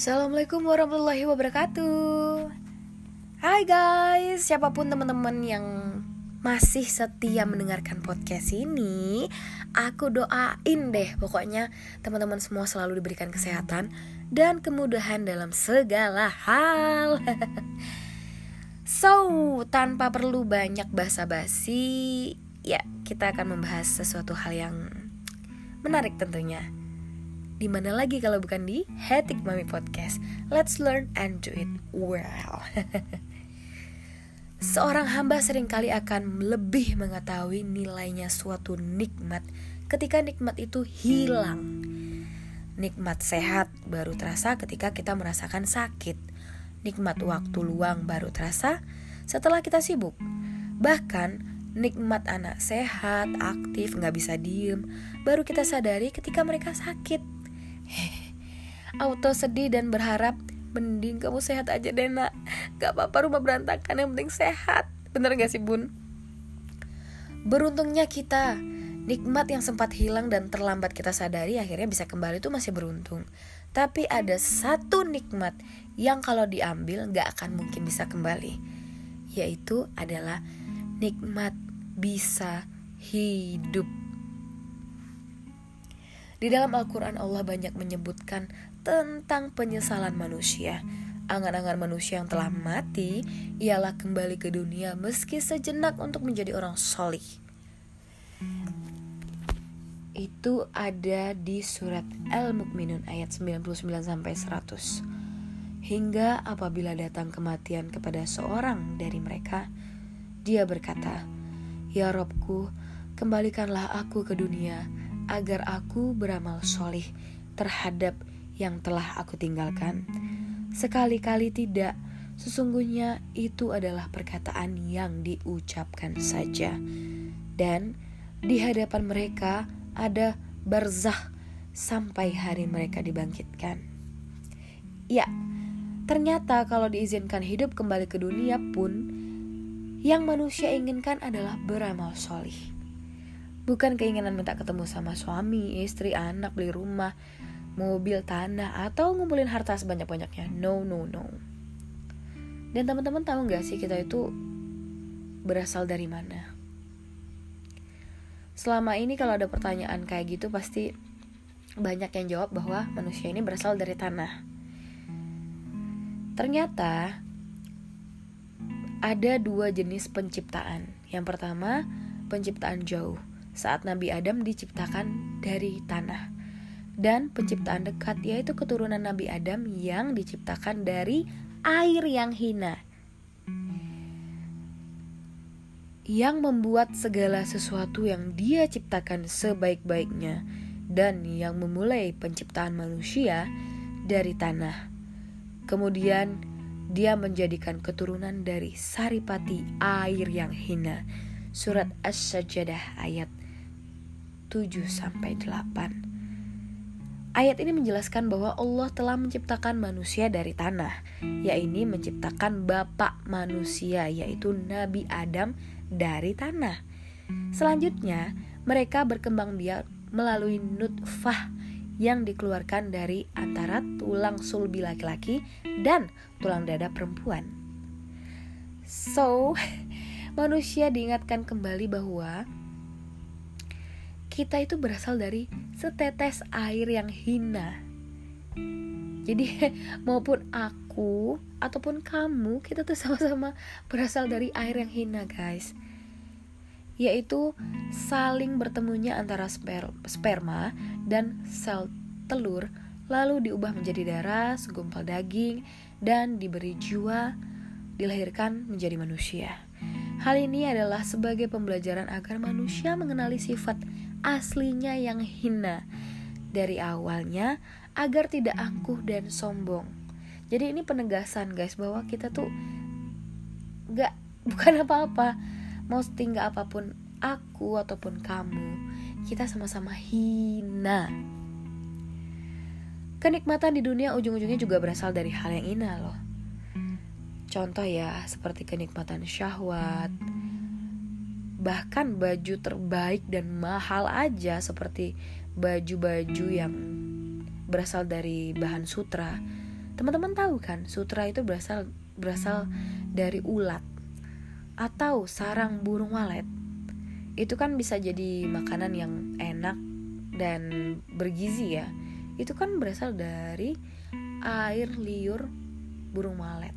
Assalamualaikum warahmatullahi wabarakatuh. Hai guys, siapa pun teman-teman yang masih setia mendengarkan podcast ini Aku doain deh pokoknya teman-teman semua selalu diberikan kesehatan Dan kemudahan dalam segala hal. So, tanpa perlu banyak basa-basi Ya, kita akan membahas sesuatu hal yang menarik tentunya di mana lagi kalau bukan di Hetik Mami Podcast. Let's learn and do it well. Seorang hamba sering kali akan lebih mengetahui nilainya suatu nikmat ketika nikmat itu hilang. Nikmat sehat baru terasa ketika kita merasakan sakit. Nikmat waktu luang baru terasa setelah kita sibuk. Bahkan nikmat anak sehat, aktif, nggak bisa diem, baru kita sadari ketika mereka sakit. Auto sedih dan berharap Mending kamu sehat aja deh nak. Gak apa-apa rumah berantakan yang penting sehat. Bener gak sih bun? Beruntungnya kita. Nikmat yang sempat hilang dan terlambat kita sadari Akhirnya bisa kembali itu masih beruntung. Tapi ada satu nikmat Yang kalau diambil gak akan mungkin bisa kembali Yaitu adalah Nikmat bisa hidup. Di dalam Al-Quran Allah banyak menyebutkan tentang penyesalan manusia. Angan-angan manusia yang telah mati ialah kembali ke dunia meski sejenak untuk menjadi orang solih. Itu ada di surat Al-Mu'minun ayat 99 sampai 100. Hingga apabila datang kematian kepada seorang dari mereka, dia berkata, "Ya Robku, kembalikanlah aku ke dunia." agar aku beramal solih terhadap yang telah aku tinggalkan. Sekali-kali tidak, sesungguhnya itu adalah perkataan yang diucapkan saja. Dan di hadapan mereka ada barzah sampai hari mereka dibangkitkan. Ya, ternyata kalau diizinkan hidup kembali ke dunia pun, yang manusia inginkan adalah beramal solih. Bukan keinginan minta ketemu sama suami, istri, anak, beli rumah, mobil, tanah, atau ngumpulin harta sebanyak-banyaknya. No, no, no. Dan teman-teman tahu nggak sih kita itu berasal dari mana? Selama ini kalau ada pertanyaan kayak gitu pasti banyak yang jawab bahwa manusia ini berasal dari tanah. Ternyata ada dua jenis penciptaan. Yang pertama, penciptaan jauh saat Nabi Adam diciptakan dari tanah. Dan penciptaan dekat yaitu keturunan Nabi Adam yang diciptakan dari air yang hina. Yang membuat segala sesuatu yang dia ciptakan sebaik-baiknya dan yang memulai penciptaan manusia dari tanah. Kemudian dia menjadikan keturunan dari saripati air yang hina. Surat As-Sajdah ayat 7 sampai 8. Ayat ini menjelaskan bahwa Allah telah menciptakan manusia dari tanah, yaitu menciptakan bapak manusia yaitu Nabi Adam dari tanah. Selanjutnya, mereka berkembang biak melalui nutfah yang dikeluarkan dari antara tulang sulbi laki-laki dan tulang dada perempuan. So, manusia diingatkan kembali bahwa kita itu berasal dari setetes air yang hina. Jadi maupun aku ataupun kamu kita tuh sama-sama berasal dari air yang hina, guys. Yaitu saling bertemunya antara sper sperma dan sel telur lalu diubah menjadi darah, segumpal daging dan diberi jiwa dilahirkan menjadi manusia. Hal ini adalah sebagai pembelajaran agar manusia mengenali sifat aslinya yang hina dari awalnya agar tidak angkuh dan sombong. Jadi ini penegasan guys bahwa kita tuh gak bukan apa-apa mau setinggi apa pun aku ataupun kamu kita sama-sama hina. Kenikmatan di dunia ujung-ujungnya juga berasal dari hal yang hina loh. Contoh ya, seperti kenikmatan syahwat, bahkan baju terbaik dan mahal aja seperti baju-baju yang berasal dari bahan sutra Teman-teman tahu kan, sutra itu berasal berasal dari ulat atau sarang burung walet. Itu kan bisa jadi makanan yang enak dan bergizi ya. Itu kan berasal dari air liur burung walet.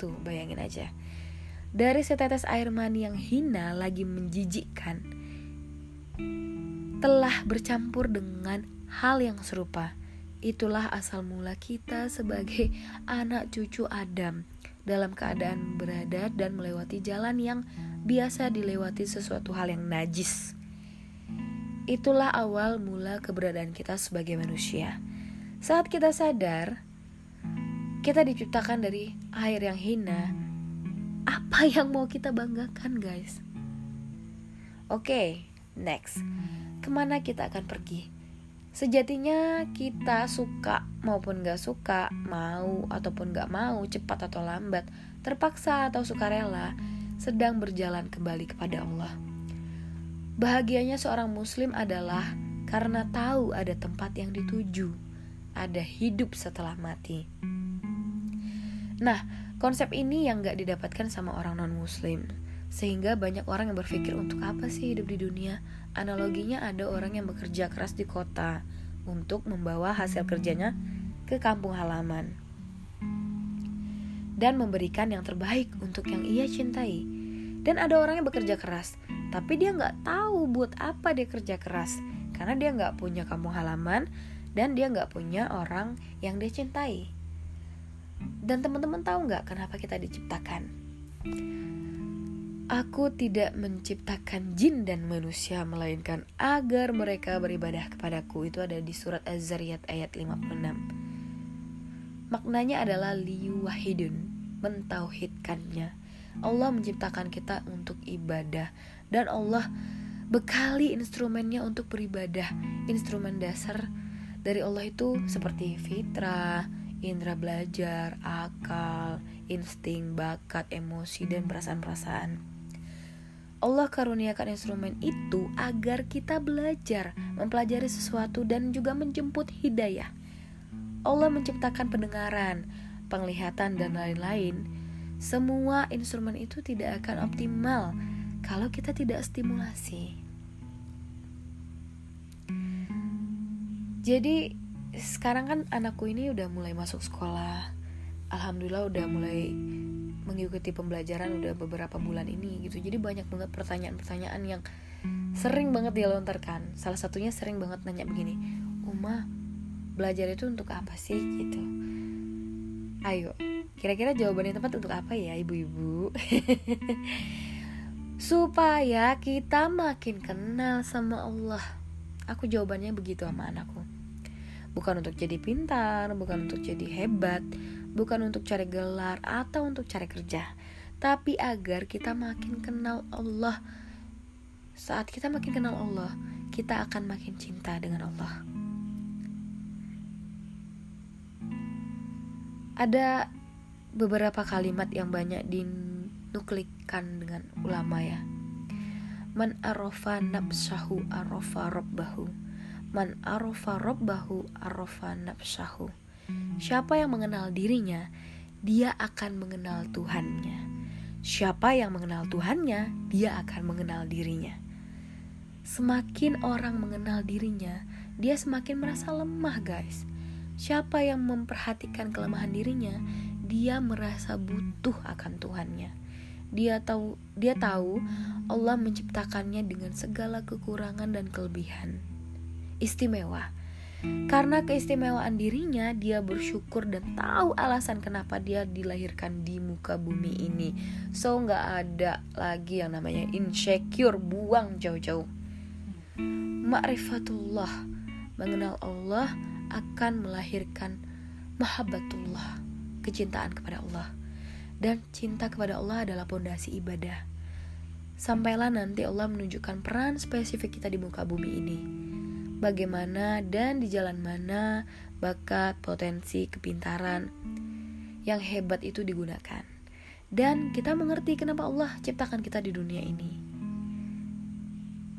Tuh, bayangin aja. Dari setetes air mani yang hina lagi menjijikkan, telah bercampur dengan hal yang serupa. Itulah asal mula kita sebagai anak cucu Adam dalam keadaan berada dan melewati jalan yang biasa dilewati sesuatu hal yang najis. Itulah awal mula keberadaan kita sebagai manusia. Saat kita sadar, kita diciptakan dari air yang hina. Apa yang mau kita banggakan, guys? Oke, okay, next ke mana kita akan pergi. Sejatinya kita suka maupun gak suka, mau ataupun gak mau, cepat atau lambat, terpaksa atau sukarela, sedang berjalan kembali kepada Allah. Bahagianya seorang muslim adalah karena tahu ada tempat yang dituju, ada hidup setelah mati. Nah, konsep ini yang gak didapatkan sama orang non-muslim. Sehingga banyak orang yang berpikir untuk apa sih hidup di dunia? Analoginya ada orang yang bekerja keras di kota untuk membawa hasil kerjanya ke kampung halaman dan memberikan yang terbaik untuk yang ia cintai. Dan ada orang yang bekerja keras, tapi dia nggak tahu buat apa dia kerja keras karena dia nggak punya kampung halaman dan dia nggak punya orang yang dia cintai. Dan teman-teman tahu nggak kenapa kita diciptakan? Aku tidak menciptakan jin dan manusia melainkan agar mereka beribadah kepadaku. Itu ada di surat Az-Zariyat ayat 56. Maknanya adalah liwahidun, mentauhidkannya. Allah menciptakan kita untuk ibadah dan Allah bekali instrumennya untuk beribadah. Instrumen dasar dari Allah itu seperti fitrah, indera belajar, akal, insting, bakat, emosi, dan perasaan-perasaan. Allah karuniakan instrumen itu agar kita belajar, mempelajari sesuatu dan juga menjemput hidayah. Allah menciptakan pendengaran, penglihatan dan lain-lain. Semua instrumen itu tidak akan optimal kalau kita tidak stimulasi. Jadi sekarang kan anakku ini udah mulai masuk sekolah. Alhamdulillah udah mulai mengikuti pembelajaran udah beberapa bulan ini gitu. Jadi banyak banget pertanyaan-pertanyaan yang sering banget dia lontarkan salah satunya sering banget nanya begini Uma belajar itu untuk apa sih? gitu. Ayo kira-kira jawaban yang tepat untuk apa ya ibu-ibu? Supaya kita makin kenal sama Allah. Aku jawabannya begitu sama anakku bukan untuk jadi pintar bukan untuk jadi hebat bukan untuk cari gelar atau untuk cari kerja, tapi agar kita makin kenal Allah. Saat kita makin kenal Allah, kita akan makin cinta dengan Allah. Ada beberapa kalimat yang banyak dinuklikan dengan ulama ya. Man arofa nafsahu arofa robbahu. Man arofa robbahu arofa nafsahu. Siapa yang mengenal dirinya, dia akan mengenal Tuhannya. Siapa yang mengenal Tuhannya, dia akan mengenal dirinya. Semakin orang mengenal dirinya, dia semakin merasa lemah, guys. Siapa yang memperhatikan kelemahan dirinya, dia merasa butuh akan Tuhannya. Dia tahu dia tahu Allah menciptakannya dengan segala kekurangan dan kelebihan. Istimewa karena keistimewaan dirinya, dia bersyukur dan tahu alasan kenapa dia dilahirkan di muka bumi ini. So nggak ada lagi yang namanya insecure, buang jauh-jauh. Ma'rifatullah, mengenal Allah akan melahirkan mahabbatullah, kecintaan kepada Allah. Dan cinta kepada Allah adalah pondasi ibadah. Sampailah nanti Allah menunjukkan peran spesifik kita di muka bumi ini bagaimana dan di jalan mana bakat, potensi, kepintaran yang hebat itu digunakan. Dan kita mengerti kenapa Allah ciptakan kita di dunia ini.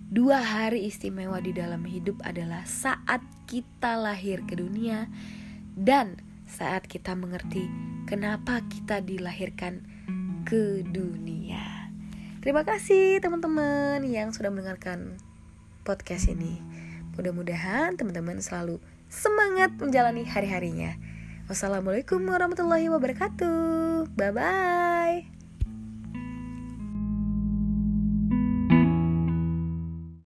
Dua hari istimewa di dalam hidup adalah saat kita lahir ke dunia dan saat kita mengerti kenapa kita dilahirkan ke dunia. Terima kasih teman-teman yang sudah mendengarkan podcast ini. Mudah-mudahan teman-teman selalu semangat menjalani hari-harinya. Wassalamualaikum warahmatullahi wabarakatuh. Bye bye.